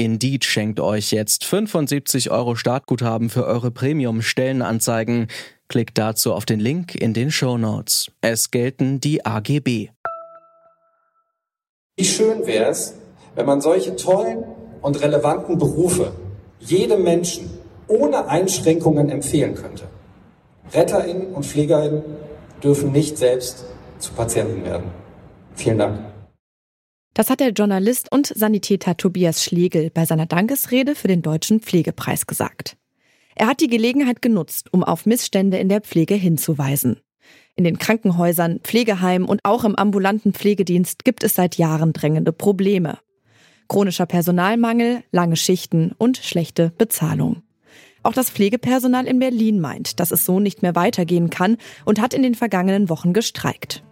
Indeed schenkt euch jetzt 75 Euro Startguthaben für eure Premium-Stellenanzeigen. Klickt dazu auf den Link in den Show Notes. Es gelten die AGB. Wie schön wäre es, wenn man solche tollen und relevanten Berufe jedem Menschen ohne Einschränkungen empfehlen könnte. RetterInnen und PflegerInnen dürfen nicht selbst zu Patienten werden. Vielen Dank. Das hat der Journalist und Sanitäter Tobias Schlegel bei seiner Dankesrede für den Deutschen Pflegepreis gesagt. Er hat die Gelegenheit genutzt, um auf Missstände in der Pflege hinzuweisen. In den Krankenhäusern, Pflegeheimen und auch im ambulanten Pflegedienst gibt es seit Jahren drängende Probleme. Chronischer Personalmangel, lange Schichten und schlechte Bezahlung. Auch das Pflegepersonal in Berlin meint, dass es so nicht mehr weitergehen kann und hat in den vergangenen Wochen gestreikt.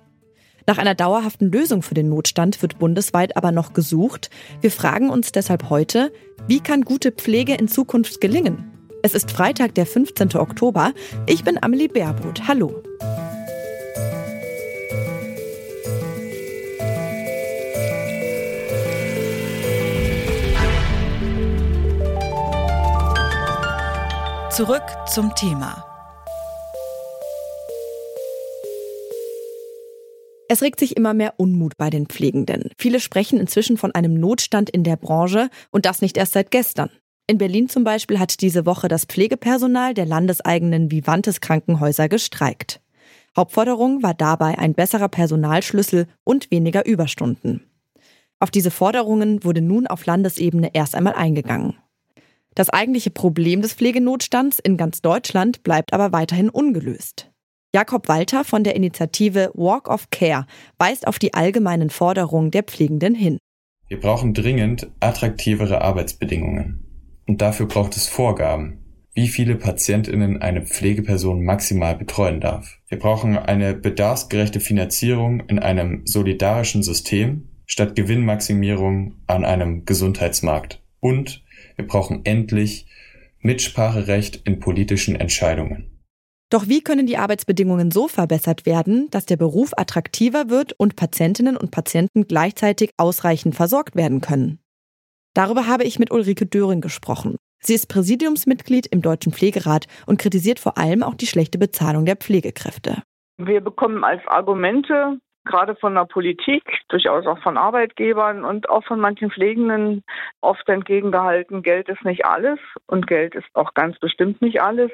Nach einer dauerhaften Lösung für den Notstand wird bundesweit aber noch gesucht. Wir fragen uns deshalb heute, wie kann gute Pflege in Zukunft gelingen? Es ist Freitag, der 15. Oktober. Ich bin Amelie Baerbrot. Hallo. Zurück zum Thema. Es regt sich immer mehr Unmut bei den Pflegenden. Viele sprechen inzwischen von einem Notstand in der Branche und das nicht erst seit gestern. In Berlin zum Beispiel hat diese Woche das Pflegepersonal der landeseigenen Vivantes Krankenhäuser gestreikt. Hauptforderung war dabei ein besserer Personalschlüssel und weniger Überstunden. Auf diese Forderungen wurde nun auf Landesebene erst einmal eingegangen. Das eigentliche Problem des Pflegenotstands in ganz Deutschland bleibt aber weiterhin ungelöst. Jakob Walter von der Initiative Walk of Care weist auf die allgemeinen Forderungen der Pflegenden hin. Wir brauchen dringend attraktivere Arbeitsbedingungen. Und dafür braucht es Vorgaben, wie viele Patientinnen eine Pflegeperson maximal betreuen darf. Wir brauchen eine bedarfsgerechte Finanzierung in einem solidarischen System statt Gewinnmaximierung an einem Gesundheitsmarkt. Und wir brauchen endlich Mitspracherecht in politischen Entscheidungen. Doch wie können die Arbeitsbedingungen so verbessert werden, dass der Beruf attraktiver wird und Patientinnen und Patienten gleichzeitig ausreichend versorgt werden können? Darüber habe ich mit Ulrike Döring gesprochen. Sie ist Präsidiumsmitglied im Deutschen Pflegerat und kritisiert vor allem auch die schlechte Bezahlung der Pflegekräfte. Wir bekommen als Argumente gerade von der Politik, durchaus auch von Arbeitgebern und auch von manchen Pflegenden oft entgegengehalten, Geld ist nicht alles und Geld ist auch ganz bestimmt nicht alles.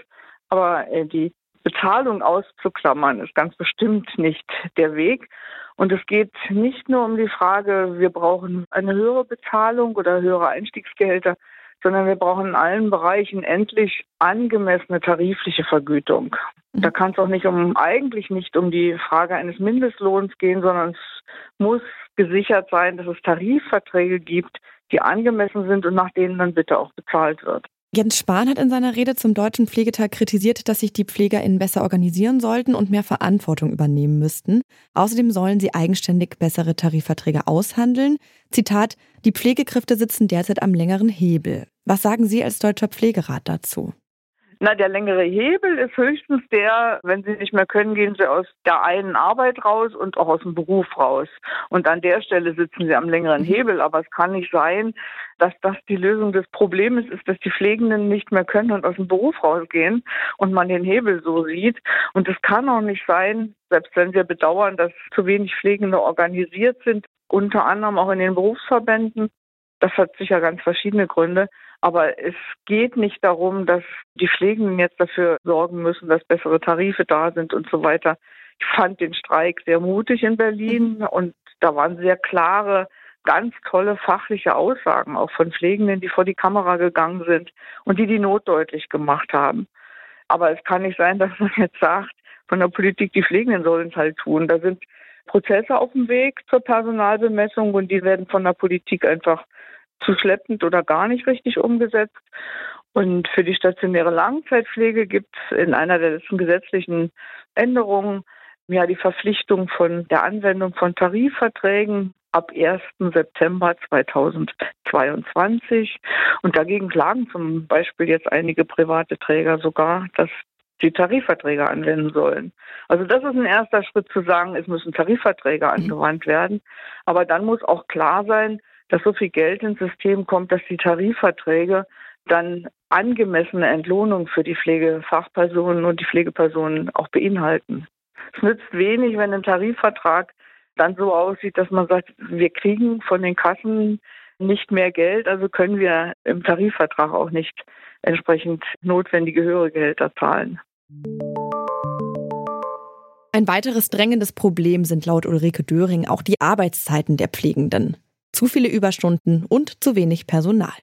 Aber äh, die Bezahlung auszuklammern ist ganz bestimmt nicht der Weg. Und es geht nicht nur um die Frage, wir brauchen eine höhere Bezahlung oder höhere Einstiegsgehälter, sondern wir brauchen in allen Bereichen endlich angemessene tarifliche Vergütung. Da kann es auch nicht um, eigentlich nicht um die Frage eines Mindestlohns gehen, sondern es muss gesichert sein, dass es Tarifverträge gibt, die angemessen sind und nach denen dann bitte auch bezahlt wird. Jens Spahn hat in seiner Rede zum Deutschen Pflegetag kritisiert, dass sich die PflegerInnen besser organisieren sollten und mehr Verantwortung übernehmen müssten. Außerdem sollen sie eigenständig bessere Tarifverträge aushandeln. Zitat, die Pflegekräfte sitzen derzeit am längeren Hebel. Was sagen Sie als Deutscher Pflegerat dazu? Na, der längere Hebel ist höchstens der, wenn Sie nicht mehr können, gehen Sie aus der einen Arbeit raus und auch aus dem Beruf raus. Und an der Stelle sitzen Sie am längeren mhm. Hebel. Aber es kann nicht sein, dass das die Lösung des Problems ist, dass die Pflegenden nicht mehr können und aus dem Beruf rausgehen und man den Hebel so sieht. Und es kann auch nicht sein, selbst wenn wir bedauern, dass zu wenig Pflegende organisiert sind, unter anderem auch in den Berufsverbänden. Das hat sicher ganz verschiedene Gründe. Aber es geht nicht darum, dass die Pflegenden jetzt dafür sorgen müssen, dass bessere Tarife da sind und so weiter. Ich fand den Streik sehr mutig in Berlin mhm. und da waren sehr klare, ganz tolle fachliche Aussagen auch von Pflegenden, die vor die Kamera gegangen sind und die die Not deutlich gemacht haben. Aber es kann nicht sein, dass man jetzt sagt, von der Politik, die Pflegenden sollen es halt tun. Da sind Prozesse auf dem Weg zur Personalbemessung und die werden von der Politik einfach zu schleppend oder gar nicht richtig umgesetzt. Und für die stationäre Langzeitpflege gibt es in einer der letzten gesetzlichen Änderungen ja die Verpflichtung von der Anwendung von Tarifverträgen ab 1. September 2022. Und dagegen klagen zum Beispiel jetzt einige private Träger sogar, dass die Tarifverträge anwenden sollen. Also das ist ein erster Schritt zu sagen, es müssen Tarifverträge mhm. angewandt werden. Aber dann muss auch klar sein, dass so viel Geld ins System kommt, dass die Tarifverträge dann angemessene Entlohnung für die Pflegefachpersonen und die Pflegepersonen auch beinhalten. Es nützt wenig, wenn ein Tarifvertrag dann so aussieht, dass man sagt, wir kriegen von den Kassen nicht mehr Geld, also können wir im Tarifvertrag auch nicht entsprechend notwendige höhere Gehälter zahlen. Ein weiteres drängendes Problem sind laut Ulrike Döring auch die Arbeitszeiten der Pflegenden. Zu viele Überstunden und zu wenig Personal.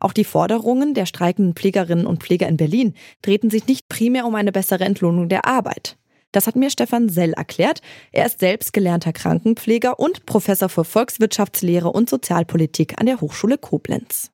Auch die Forderungen der streikenden Pflegerinnen und Pfleger in Berlin drehten sich nicht primär um eine bessere Entlohnung der Arbeit. Das hat mir Stefan Sell erklärt. Er ist selbst gelernter Krankenpfleger und Professor für Volkswirtschaftslehre und Sozialpolitik an der Hochschule Koblenz.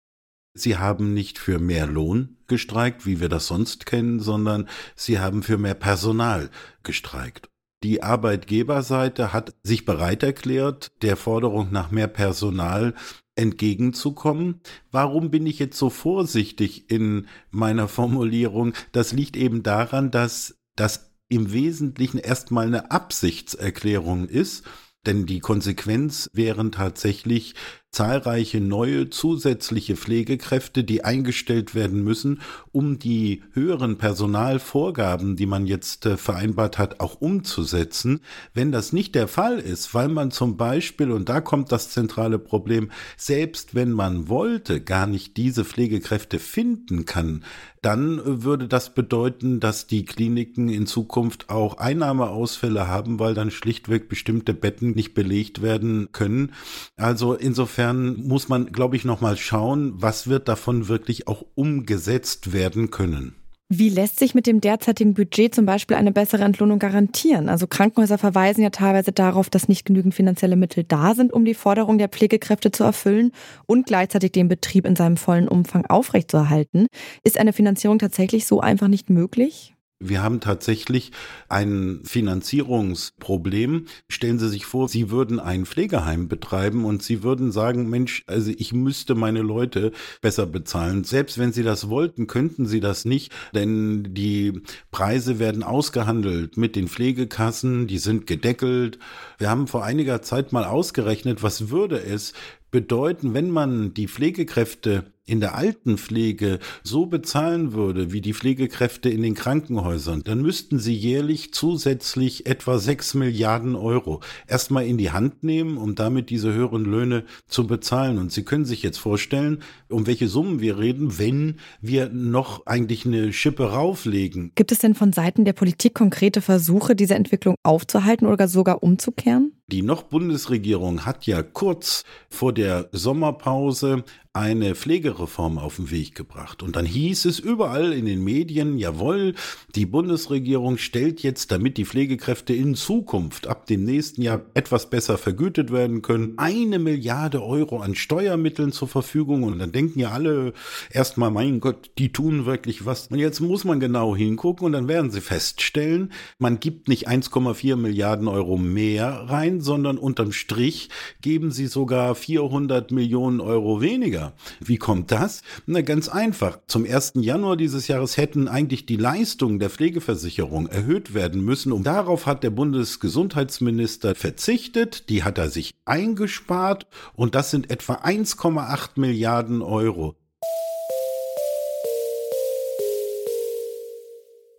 Sie haben nicht für mehr Lohn gestreikt, wie wir das sonst kennen, sondern sie haben für mehr Personal gestreikt. Die Arbeitgeberseite hat sich bereit erklärt, der Forderung nach mehr Personal entgegenzukommen. Warum bin ich jetzt so vorsichtig in meiner Formulierung? Das liegt eben daran, dass das im Wesentlichen erstmal eine Absichtserklärung ist, denn die Konsequenz wären tatsächlich zahlreiche neue zusätzliche Pflegekräfte, die eingestellt werden müssen, um die höheren Personalvorgaben, die man jetzt äh, vereinbart hat, auch umzusetzen. Wenn das nicht der Fall ist, weil man zum Beispiel, und da kommt das zentrale Problem, selbst wenn man wollte, gar nicht diese Pflegekräfte finden kann, dann würde das bedeuten, dass die Kliniken in Zukunft auch Einnahmeausfälle haben, weil dann schlichtweg bestimmte Betten nicht belegt werden können. Also insofern insofern muss man, glaube ich, noch mal schauen, was wird davon wirklich auch umgesetzt werden können. Wie lässt sich mit dem derzeitigen Budget zum Beispiel eine bessere Entlohnung garantieren? Also Krankenhäuser verweisen ja teilweise darauf, dass nicht genügend finanzielle Mittel da sind, um die Forderung der Pflegekräfte zu erfüllen und gleichzeitig den Betrieb in seinem vollen Umfang aufrechtzuerhalten. Ist eine Finanzierung tatsächlich so einfach nicht möglich? Wir haben tatsächlich ein Finanzierungsproblem. Stellen Sie sich vor, Sie würden ein Pflegeheim betreiben und Sie würden sagen, Mensch, also ich müsste meine Leute besser bezahlen. Selbst wenn Sie das wollten, könnten Sie das nicht, denn die Preise werden ausgehandelt mit den Pflegekassen, die sind gedeckelt. Wir haben vor einiger Zeit mal ausgerechnet, was würde es bedeuten, wenn man die Pflegekräfte in der Altenpflege so bezahlen würde wie die Pflegekräfte in den Krankenhäusern, dann müssten sie jährlich zusätzlich etwa sechs Milliarden Euro erstmal in die Hand nehmen, um damit diese höheren Löhne zu bezahlen. Und Sie können sich jetzt vorstellen, um welche Summen wir reden, wenn wir noch eigentlich eine Schippe rauflegen. Gibt es denn von Seiten der Politik konkrete Versuche, diese Entwicklung aufzuhalten oder sogar umzukehren? Die noch Bundesregierung hat ja kurz vor der Sommerpause eine Pflegereform auf den Weg gebracht. Und dann hieß es überall in den Medien, jawohl, die Bundesregierung stellt jetzt, damit die Pflegekräfte in Zukunft ab dem nächsten Jahr etwas besser vergütet werden können, eine Milliarde Euro an Steuermitteln zur Verfügung. Und dann denken ja alle erstmal, mein Gott, die tun wirklich was. Und jetzt muss man genau hingucken und dann werden sie feststellen, man gibt nicht 1,4 Milliarden Euro mehr rein, sondern unterm Strich geben sie sogar 400 Millionen Euro weniger weniger. Wie kommt das? Na, ganz einfach. Zum 1. Januar dieses Jahres hätten eigentlich die Leistungen der Pflegeversicherung erhöht werden müssen. Und darauf hat der Bundesgesundheitsminister verzichtet. Die hat er sich eingespart. Und das sind etwa 1,8 Milliarden Euro.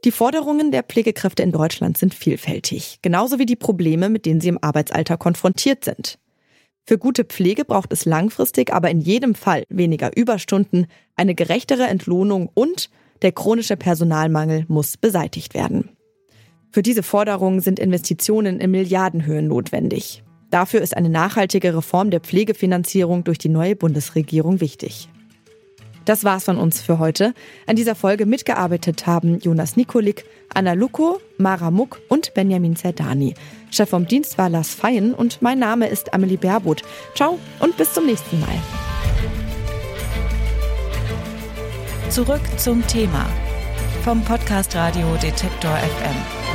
Die Forderungen der Pflegekräfte in Deutschland sind vielfältig, genauso wie die Probleme, mit denen sie im Arbeitsalter konfrontiert sind. Für gute Pflege braucht es langfristig aber in jedem Fall weniger Überstunden, eine gerechtere Entlohnung und der chronische Personalmangel muss beseitigt werden. Für diese Forderungen sind Investitionen in Milliardenhöhen notwendig. Dafür ist eine nachhaltige Reform der Pflegefinanzierung durch die neue Bundesregierung wichtig. Das war's von uns für heute. An dieser Folge mitgearbeitet haben Jonas Nikolik, Anna Luko, Mara Muck und Benjamin Zerdani. Chef vom Dienst war Lars Feyen und mein Name ist Amelie Berbot. Ciao und bis zum nächsten Mal. Zurück zum Thema vom Podcast Radio Detektor FM.